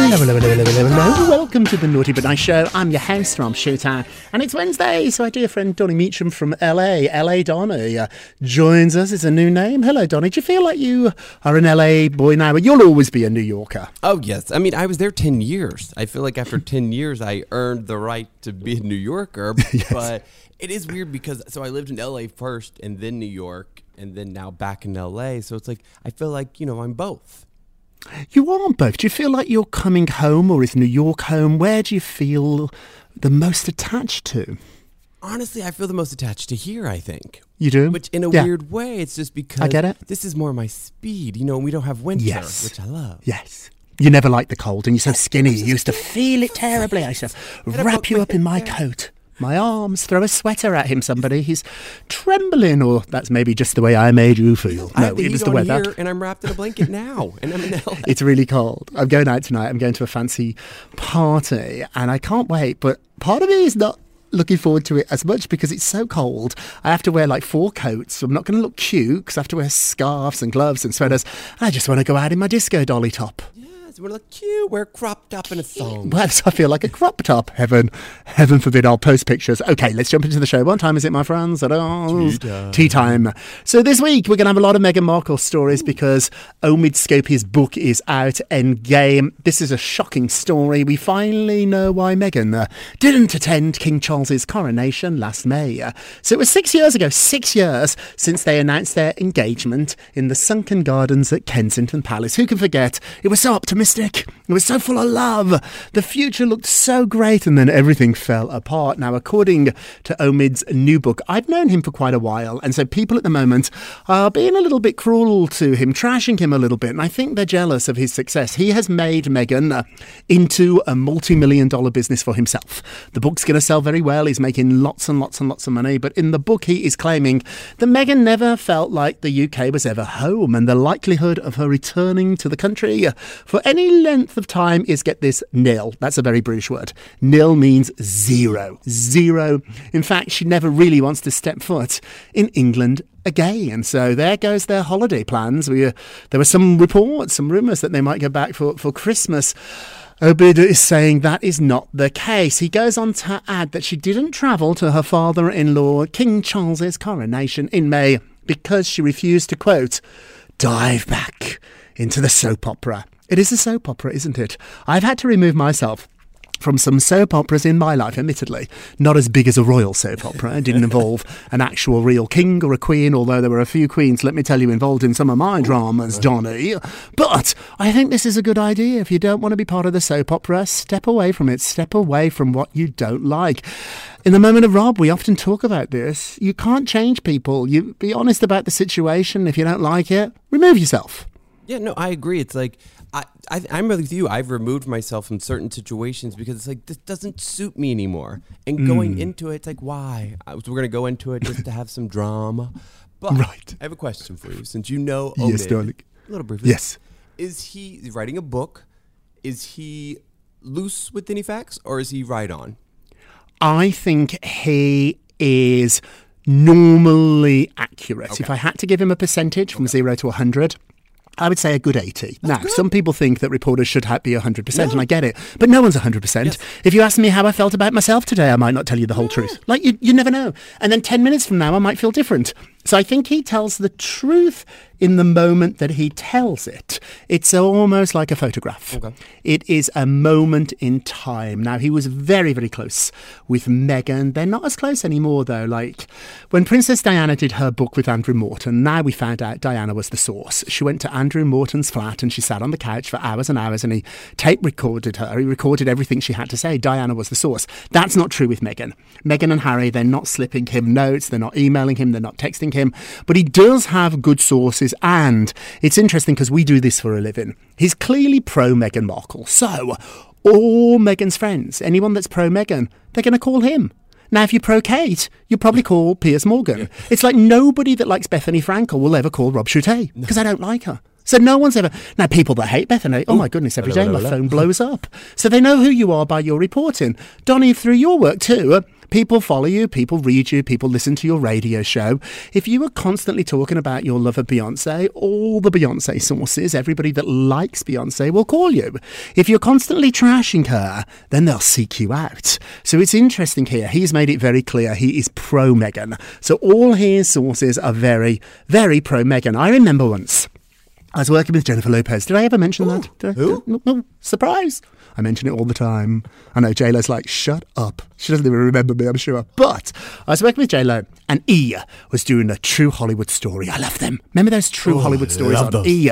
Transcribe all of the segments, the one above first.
Hello, hello, hello, hello, hello, hello. Welcome to the Naughty But Nice Show. I'm your host, Rob Shuter, and it's Wednesday, so our dear friend Donny Meacham from LA, LA Donny, uh, joins us. It's a new name. Hello, Donny. Do you feel like you are an LA boy now, but you'll always be a New Yorker? Oh yes, I mean I was there ten years. I feel like after ten years, I earned the right to be a New Yorker. But it is weird because so I lived in L.A. first, and then New York, and then now back in L.A. So it's like I feel like you know I'm both. You are both. Do you feel like you're coming home, or is New York home? Where do you feel the most attached to? Honestly, I feel the most attached to here. I think. You do? Which, in a Yeah. weird way, it's just because I get it. This is more my speed. You know, we don't have winter, Yes. which I love. Yes. You never liked the cold, and you're so skinny. You used to feel it terribly. I used to wrap you up in my coat. My arms, throw a sweater at him, somebody. He's trembling, or that's maybe just the way I made you feel. No, it was the weather. here, and I'm wrapped in a blanket now, and I'm in L.A. It's really cold. I'm going out tonight. I'm going to a fancy party, and I can't wait. But part of me is not looking forward to it as much because it's so cold. I have to wear like four coats. So I'm not going to look cute because I have to wear scarves and gloves and sweaters. I just want to go out in my disco dolly top. We're like cute. We're cropped up in a thong. Well, so I feel like a crop top. Heaven, heaven forbid I'll post pictures. Okay, let's jump into the show. What time is it, my friends? Tea time. Tea time. So this week we're going to have a lot of Meghan Markle stories because Omid Scobie's book is out, Endgame. This is a shocking story. We finally know why Meghan uh, didn't attend King Charles's coronation last May. Uh, so it was six years ago, six years since they announced their engagement in the sunken gardens at Kensington Palace. Who can forget? It was so optimistic. It was so full of love. The future looked so great, and then everything fell apart. Now, according to Omid's new book, I've known him for quite a while, and so people at the moment are being a little bit cruel to him, trashing him a little bit, and I think they're jealous of his success. He has made Meghan uh, into a multi million dollar business for himself. The book's going to sell very well. He's making lots and lots and lots of money, but in the book, he is claiming that Meghan never felt like the UK was ever home, and the likelihood of her returning to the country for any length of time is, get this, nil. That's a very British word. Nil means zero. Zero. In fact, she never really wants to step foot in England again. And So there goes their holiday plans. We, uh, there were some reports, some rumours that they might go back for, for Christmas. Omid is saying that is not the case. He goes on to add that she didn't travel to her father in law, King Charles's coronation in May, because she refused to, quote, dive back into the soap opera. It is a soap opera, isn't it? I've had to remove myself from some soap operas in my life, admittedly. Not as big as a royal soap opera. It didn't involve an actual real king or a queen, although there were a few queens, let me tell you, involved in some of my dramas, Johnny. But I think this is a good idea. If you don't want to be part of the soap opera, step away from it. Step away from what you don't like. In the moment of Rob, we often talk about this. You can't change people. You be honest about the situation. If you don't like it, remove yourself. Yeah, no, I agree. It's like I, I I'm with you. I've removed myself from certain situations because it's like this doesn't suit me anymore. And going Mm. into it, it's like why? Was, we're gonna go into it just to have some drama. But Right. I have a question for you, since you know Yes, Omid darling. a little briefly. Yes. Is he writing a book? Is he loose with any facts, or is he right on? I think he is normally accurate. If I had to give him a percentage from zero to 100, I would say a good 80. now, some people think that reporters should ha- be 100%, and I get it, but no one's 100%. If you ask me how I felt about myself today, I might not tell you the whole truth. Like, you, you never know. And then 10 minutes from now, I might feel different. So I think he tells the truth in the moment that he tells it. It's almost like a photograph. It is a moment in time. Now, he was very, very close with Meghan. They're not as close anymore, though. Like when Princess Diana did her book with Andrew Morton, now we found out Diana was the source. She went to Andrew Morton's flat and she sat on the couch for hours and hours and he tape recorded her. He recorded everything she had to say. Diana was the source. That's not true with Meghan. Meghan and Harry, they're not slipping him notes, they're not emailing him, they're not texting him, but he does have good sources. And it's interesting because we do this for a living. He's clearly pro Meghan Markle. So, all Meghan's friends, anyone that's pro Meghan, they're going to call him. Now, if you're pro Kate, you'll probably call Piers Morgan. It's like nobody that likes Bethenny Frankel will ever call Rob Shuter because I don't like her. So no one's ever now people that hate Bethany. Oh my goodness! Every day my phone blows up. So they know who you are by your reporting. Donny, through your work too. People follow you, people read you, people listen to your radio show. If you are constantly talking about your love of Beyonce, all the Beyonce sources, everybody that likes Beyonce will call you. If you're constantly trashing her, then they'll seek you out. So it's interesting here. He's made it very clear he is pro Meghan. So all his sources are very, very pro Meghan. I remember once. I was working with Jennifer Lopez. Did I ever mention that? Did I- who? No, no, surprise. I mention it all the time. I know JLo's like, shut up. She doesn't even remember me, I'm sure. But I was working with JLo and E was doing a true Hollywood story. I love them. Remember those true Hollywood stories on E?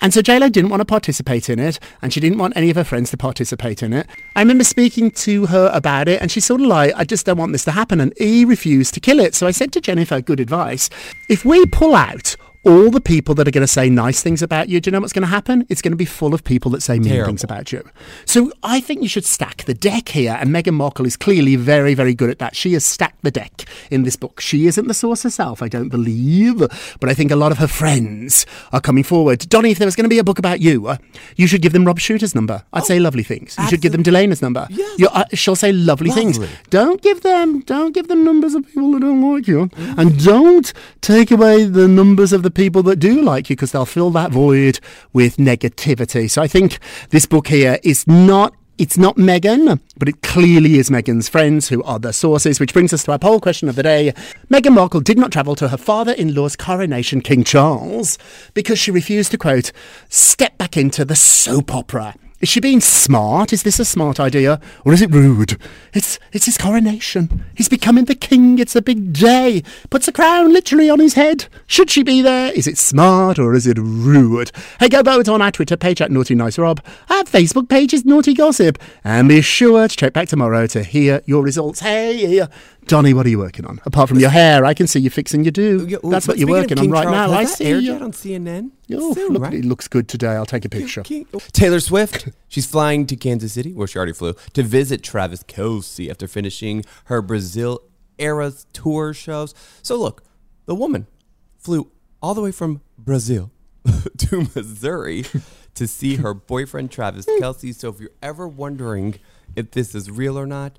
And so JLo didn't want to participate in it and she didn't want any of her friends to participate in it. I remember speaking to her about it and she's sort of like, I just don't want this to happen. And E refused to kill it. So I said to Jennifer, good advice. If we pull out all the people that are going to say nice things about you, do you know what's going to happen? It's going to be full of people that say mean Terrible. things about you. So I think you should stack the deck here, and Meghan Markle is clearly very, very good at that. She has stacked the deck in this book. She isn't the source herself, I don't believe, but I think a lot of her friends are coming forward. Donny, if there was going to be a book about you, uh, you should give them Rob Shuter's number. I'd say lovely things. You should give them Delena's number. Yes. You- uh, she'll say lovely, things. Don't give them, don't give them numbers of people that don't like you, and don't take away the numbers of the people that do like you because they'll fill that void with negativity. So I think this book here is not. It's not Meghan, but it clearly is Meghan's friends who are the sources, which brings us to our poll question of the day. Meghan Markle did not travel to her father in law's coronation, King Charles, because she refused to, quote, step back into the soap opera. Is she being smart? Is this a smart idea? Or is it rude? It's it's his coronation. He's becoming the king. It's a big day. Puts a crown literally on his head. Should she be there? Is it smart or is it rude? Hey, go vote on our Twitter page at Naughty Nice Rob. Our Facebook page is Naughty Gossip. And be sure to check back tomorrow to hear your results. Hey, Donny, what are you working on? Apart from your hair, I can see you fixing your do. Yeah, That's what you're working on right Charles, now. I see you. on CNN. Oh, Soon, look, right? it looks good today. I'll take a picture. King- oh. Taylor Swift, she's flying to Kansas City, where she already flew, to visit Travis Kelce after finishing her Brazil era tour shows. So look, the woman flew all the way from Brazil to Missouri to see her boyfriend Travis Kelce. So if you're ever wondering if this is real or not,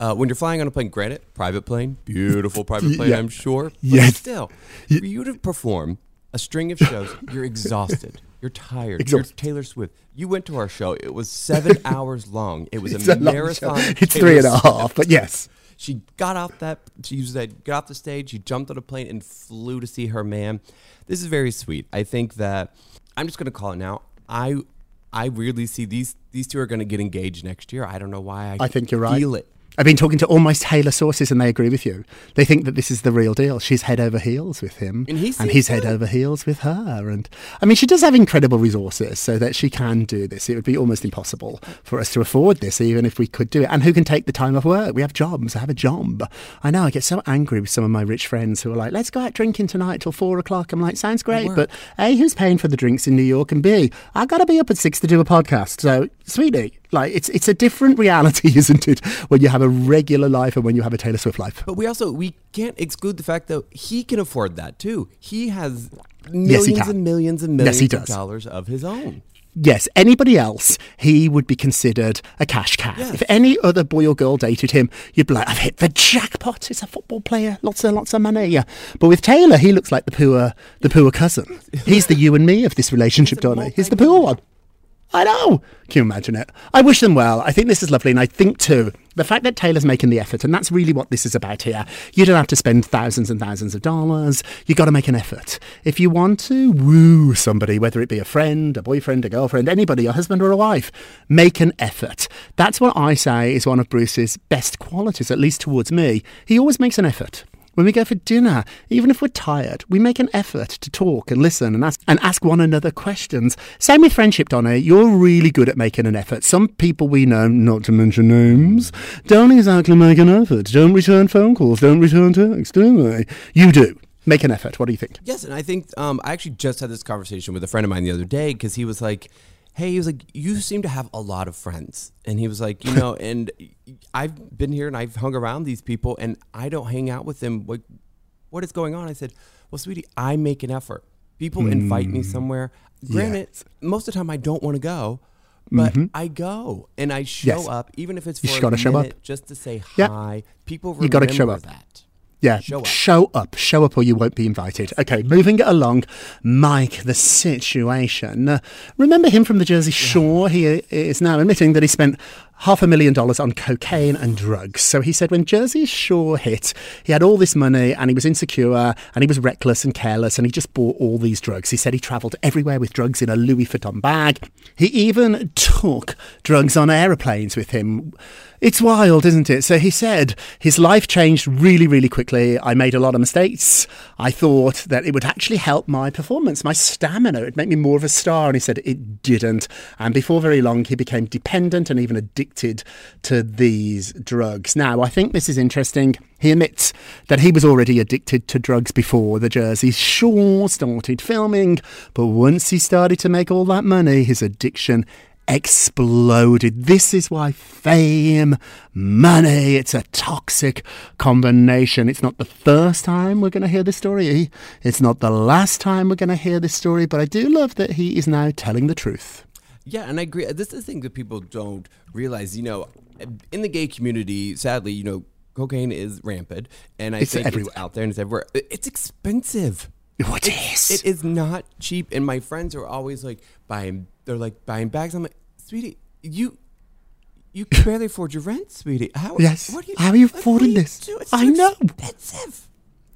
uh, when you're flying on a plane, granted, private plane, beautiful private plane, Yeah. I'm sure. But Yes. still, for you to perform a string of shows, you're exhausted. You're tired. Exhausted. You're Taylor Swift. You went to our show. It was seven hours long. It was It's a, marathon. It's Taylor three and a Swift. but yes. She got off that. She used that. Got off the stage. She jumped on a plane and flew to see her man. This is very sweet. I think that I'm just going to call it now. I I really see these these two are going to get engaged next year. I don't know why. I, I think you're right. Feel it. I've been talking to almost Taylor sources and they agree with you. They think that this is the real deal. She's head over heels with him. And he seems he's head over heels with her. And I mean, she does have incredible resources so that she can do this. It would be almost impossible for us to afford this, even if we could do it. And who can take the time off work? We have jobs. I have a job. I know. I get so angry with some of my rich friends who are like, let's go out drinking tonight till four o'clock. I'm like, sounds great. But A, who's paying for the drinks in New York? And b I've got to be up at six to do a podcast. So, sweetie, like it's it's a different reality, isn't it? When you have a regular life and when you have a Taylor Swift life. But we also we can't exclude the fact that he can afford that too. He has Yes, millions he and millions and millions he of dollars of his own. Yes, anybody else, he would be considered a cash cow. Yes. If any other boy or girl dated him, you'd be like, I've hit the jackpot. It's a football player, lots and lots of money. Yeah, But with Taylor, he looks like the poor, the poor cousin. He's the you and me of this relationship, Donny. He's the poor one. I know. Can you imagine it? I wish them well. I think this is lovely. And I think, too, the fact that Taylor's making the effort, and that's really what this is about here. You don't have to spend thousands and thousands of dollars. you got to make an effort. If you want to woo somebody, whether it be a friend, a boyfriend, a girlfriend, anybody, a husband or a wife, make an effort. That's what I say is one of Bruce's best qualities, at least towards me. He always makes an effort. When we go for dinner, even if we're tired, we make an effort to talk and listen and ask and ask one another questions. Same with friendship, Donna. You're really good at making an effort. Some people we know, not to mention names, don't exactly make an effort. Don't return phone calls. Don't return texts, do they? You do. Make an effort. What do you think? Yes, and I think um, I actually just had this conversation with a friend of mine the other day because he was like, "Hey, he was like, you seem to have a lot of friends," and he was like, "You know, and I've been here and I've hung around these people, and I don't hang out with them. Like, what is going on?" I said, "Well, sweetie, I make an effort. People invite me hmm. somewhere. Granted, most of the time I don't want to go." But mm-hmm. I go and I show Yes. up, even if it's for just a show up. just to say hi. People You gotta show up. that. Yeah, Show up. show up, show up, or you won't be invited. Okay, moving it along. Mike, the situation. Uh, remember him from the Jersey Shore? He uh, is now admitting that he spent half a million dollars on cocaine and drugs. So he said when Jersey Shore hit, he had all this money and he was insecure and he was reckless and careless and he just bought all these drugs. He said he travelled everywhere with drugs in a Louis Vuitton bag. He even took drugs on aeroplanes with him. It's wild, isn't it? So he said his life changed really, really quickly. I made a lot of mistakes. I thought that it would actually help my performance, my stamina. It'd make me more of a star. And he said it didn't. And before very long, he became dependent and even addicted to these drugs. Now, I think this is interesting. He admits that he was already addicted to drugs before the Jersey Shore started filming. But once he started to make all that money, his addiction exploded. This is why fame, money, it's a toxic combination. It's not the first time we're going to hear this story. It's not the last time we're going to hear this story, but I do love that he is now telling the truth. Yeah, and I agree. This is the thing that people don't realize. You know, in the gay community, sadly, you know, cocaine is rampant, and I It's think everywhere. it's out there and it's everywhere. It's expensive. What is? It is not cheap, and my friends are always like buying. They're like buying bags. I'm like, sweetie, you. You can barely afford your rent, sweetie. How? Yes. What do you, How are you like, what affording do you this? do? It's I so know. Expensive.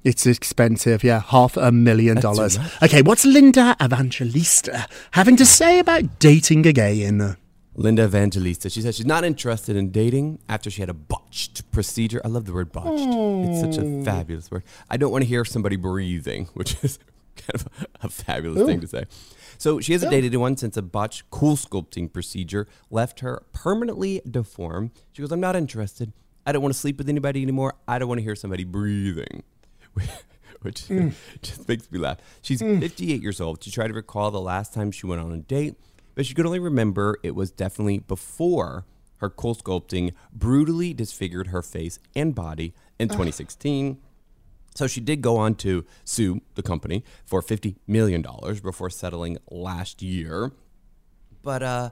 It's expensive, yeah. Half a million dollars. Okay, what's Linda Evangelista having to say about dating again? Linda Evangelista. She said she's not interested in dating after she had a botched procedure. I love the word botched. It's such a oh. fabulous word. I don't want to hear somebody breathing, which is kind of a, a fabulous thing to say. So she hasn't dated anyone since a botched CoolSculpting procedure left her permanently deformed. She goes, I'm not interested. I don't want to sleep with anybody anymore. I don't want to hear somebody breathing. Which mm. just makes me laugh. She's mm. 58 years old. She tried to recall the last time she went on a date, but she could only remember it was definitely before her CoolSculpting brutally disfigured her face and body in 2016. So she did go on to sue the company for $50 million before settling last year. But uh,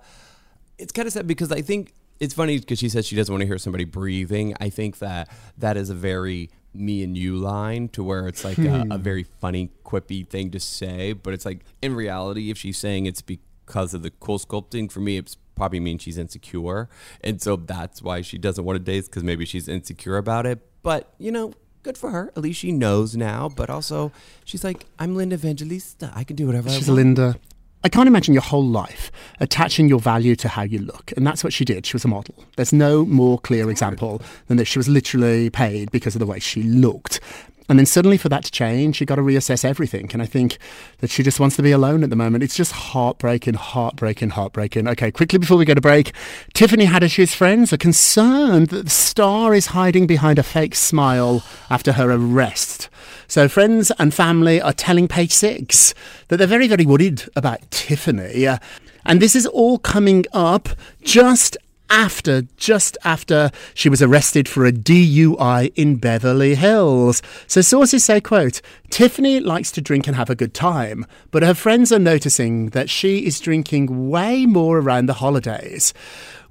it's kind of sad because I think it's funny because she says she doesn't want to hear somebody breathing. I think that that is a very me and you line to where it's like a, a very funny, quippy thing to say. But it's like in reality, if she's saying it's because of the CoolSculpting, for me, it's probably means she's insecure. And so that's why she doesn't want to date because maybe she's insecure about it. But, you know, good for her. At least she knows now. But also, she's like, I'm Linda Evangelista. I can do whatever I She's want. Linda. I can't imagine your whole life attaching your value to how you look. And that's what she did. She was a model. There's no more clear example than that she was literally paid because of the way she looked. And then suddenly for that to change, you've got to reassess everything. And I think that she just wants to be alone at the moment. It's just heartbreaking, heartbreaking, heartbreaking. Okay, quickly before we go to break, Tiffany Haddish's friends are concerned that the star is hiding behind a fake smile after her arrest. So friends and family are telling Page Six that they're very, very worried about Tiffany. Uh, and this is all coming up just after, just after she was arrested for a DUI in Beverly Hills. So sources say, quote, Tiffany likes to drink and have a good time, but her friends are noticing that she is drinking way more around the holidays.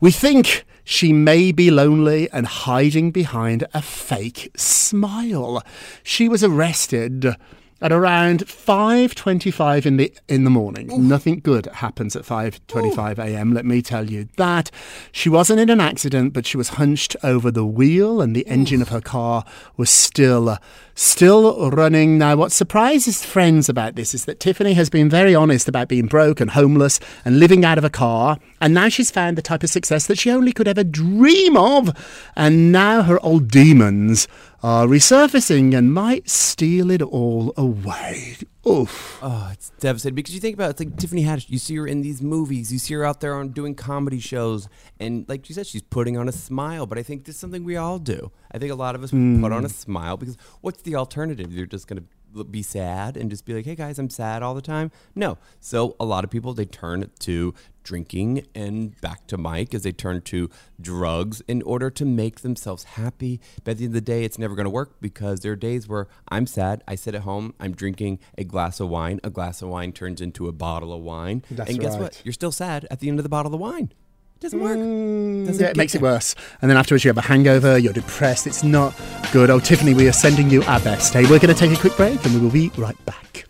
We think she may be lonely and hiding behind a fake smile. She was arrested at around 5:25 in the in the morning. Nothing good happens at 5:25 a.m. Let me tell you that. She wasn't in an accident, but she was hunched over the wheel and the engine of her car was still uh, still running. Now what surprises friends about this is that Tiffany has been very honest about being broke and homeless and living out of a car, and now she's found the type of success that she only could ever dream of, and now her old demons are resurfacing and might steal it all away. Oof. Oh, it's devastating because you think about it, it's like Tiffany Haddish. You see her in these movies, you see her out there on doing comedy shows, and like you said, she's putting on a smile. But I think this is something we all do. I think a lot of us put on a hmm. smile because what's the alternative? You're just gonna be sad and just be like, "Hey guys, I'm sad all the time." No. So a lot of people they turn to drinking and back to Mike as they turn to drugs in order to make themselves happy. But at the end of the day, it's never going to work because there are days where I'm sad. I sit at home, I'm drinking a glass of wine. A glass of wine turns into a bottle of wine. That's and guess right. what? You're still sad at the end of the bottle of wine. It doesn't work. Doesn't Yeah, it makes it worse. And then afterwards, you have a hangover, you're depressed, it's not good. Oh, Tiffany, we are sending you our best. Hey, we're going to take a quick break and we will be right back.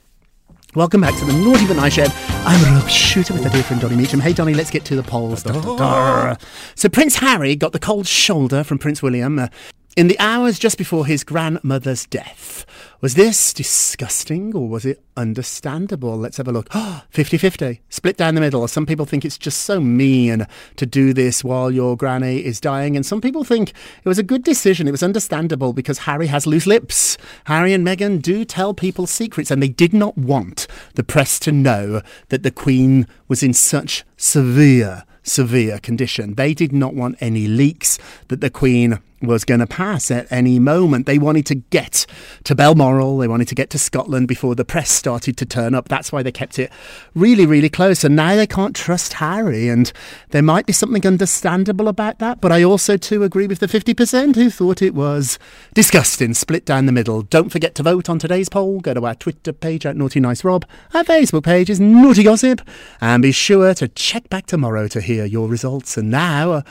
Welcome back to the Naughty But Nice Show. I'm Rob Shuter with my dear friend Donny Meacham. Hey, Donny, let's get to the polls. Da, da, da. So, Prince Harry got the cold shoulder from Prince William uh, in the hours just before his grandmother's death. Was this disgusting or was it understandable? Let's have a look. 50 50, split down the middle. Some people think it's just so mean to do this while your granny is dying, and some people think it was a good decision. It was understandable because Harry has loose lips. Harry and Meghan do tell people secrets, and they did not want the press to know that the Queen was in such severe severe condition. They did not want any leaks that the Queen was going to pass at any moment. They wanted to get to Balmoral, they wanted to get to Scotland before the press started to turn up. That's why they kept it really, really close. And now they can't trust Harry. And there might be something understandable about that. But I also, too, agree with the 50% who thought it was disgusting, split down the middle. Don't forget to vote on today's poll. Go to our Twitter page at Naughty Nice Rob. Our Facebook page is Naughty Gossip. And be sure to check back tomorrow to hear your results. And now, uh,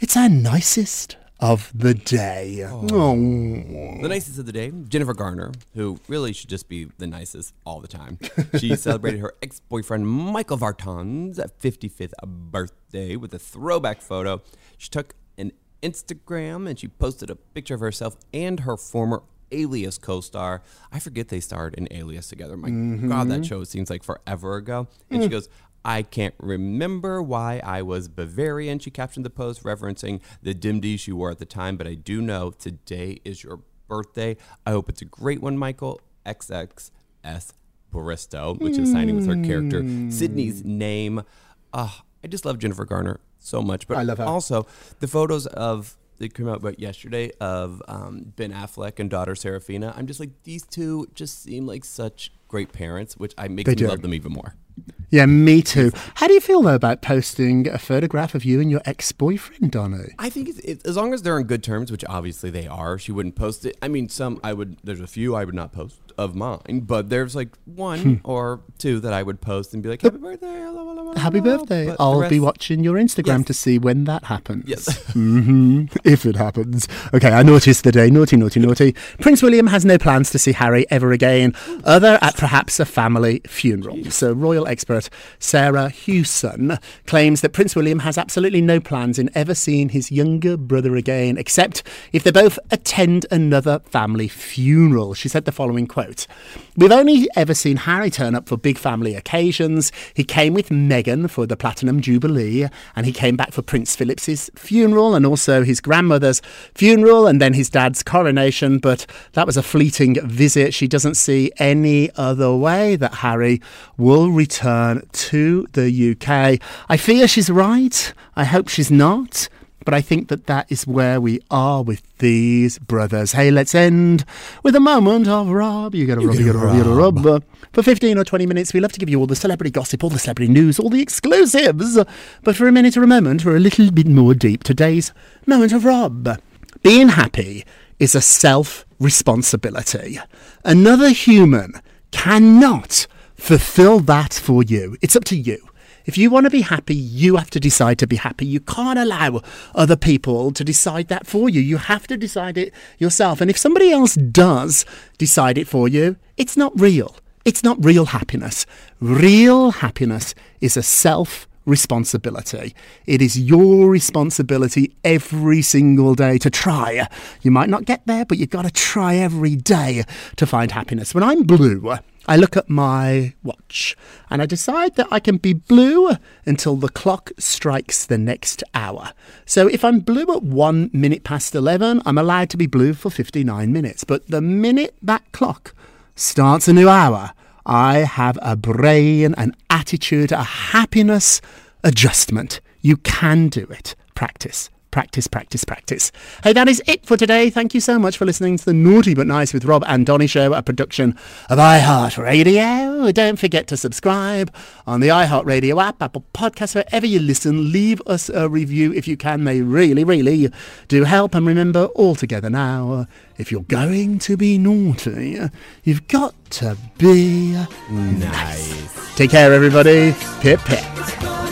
it's our nicest of the day. Oh. The nicest of the day, Jennifer Garner, who really should just be the nicest all the time. She celebrated her ex boyfriend Michael Vartan's 55th birthday with a throwback photo. She took an Instagram and she posted a picture of herself and her former Alias co star. I forget they starred in Alias together. My God, that mm-hmm. show seems like forever ago. And she hmm. goes, I can't remember why I was Bavarian. She captioned the post referencing the dirndl she wore at the time, but I do know today is your birthday. I hope it's a great one, Michael. XXS Bristow, which is signing with her character Sydney's name. Ah, I just love Jennifer Garner so much, but I love her. also the photos of that came out about yesterday of um, Ben Affleck and daughter Seraphina. I'm just like these two just seem like such great parents, which I make They me do. love them even more. Yeah, me too. How do you feel though about posting a photograph of you and your ex-boyfriend, Donny? I think it's, it, as long as they're on good terms, which obviously they are, she wouldn't post it. I mean, some I would. There's a few I would not post of mine, but there's like one or two that I would post and be like, "Happy birthday, Happy birthday! But I'll be watching your Instagram Yes. to see when that happens. Yes. mm-hmm. If it happens. Okay, I noticed the day. Naughty, naughty, naughty. Prince William has no plans to see Harry ever again, other at perhaps a family funeral. So, royal expert Sarah Hewson claims that Prince William has absolutely no plans in ever seeing his younger brother again, except if they both attend another family funeral. She said the following quote. We've only ever seen Harry turn up for big family occasions. He came with Meghan for the Platinum Jubilee, and he came back for Prince Philip's funeral and also his grandmother's funeral and then his dad's coronation. But that was a fleeting visit. She doesn't see any other way that Harry will return to the UK. I fear she's right. I hope she's not. But I think that that is where we are with these brothers. Hey, let's end with a moment of Rob. You got to Rob, you got to Rob, you got to Rob. For 15 or 20 minutes, we love to give you all the celebrity gossip, all the celebrity news, all the exclusives. But for a minute or a moment, we're a little bit more deep. Today's moment of Rob. Being happy is a self responsibility. Another human cannot fulfill that for you. It's up to you. If you want to be happy, you have to decide to be happy. You can't allow other people to decide that for you. You have to decide it yourself. And if somebody else does decide it for you, it's not real. It's not real happiness. Real happiness is a self responsibility. It is your responsibility every single day to try. You might not get there, but you've got to try every day to find happiness. When I'm blue, I look at my watch and I decide that I can be blue until the clock strikes the next hour. So if I'm blue at one minute past 11, I'm allowed to be blue for 59 minutes. But the minute that clock starts a new hour, I have a brain, an attitude, a happiness adjustment. You can do it. Practice. Practice, practice, practice. Hey, that is it for today. Thank you so much for listening to the Naughty But Nice with Rob and Donny show, a production of iHeartRadio. Don't forget to subscribe on the iHeartRadio app, Apple Podcasts, wherever you listen. Leave us a review if you can. They really, really do help. And remember, all together now, if you're going to be naughty, you've got to be nice. Take care, everybody. Pip, pip.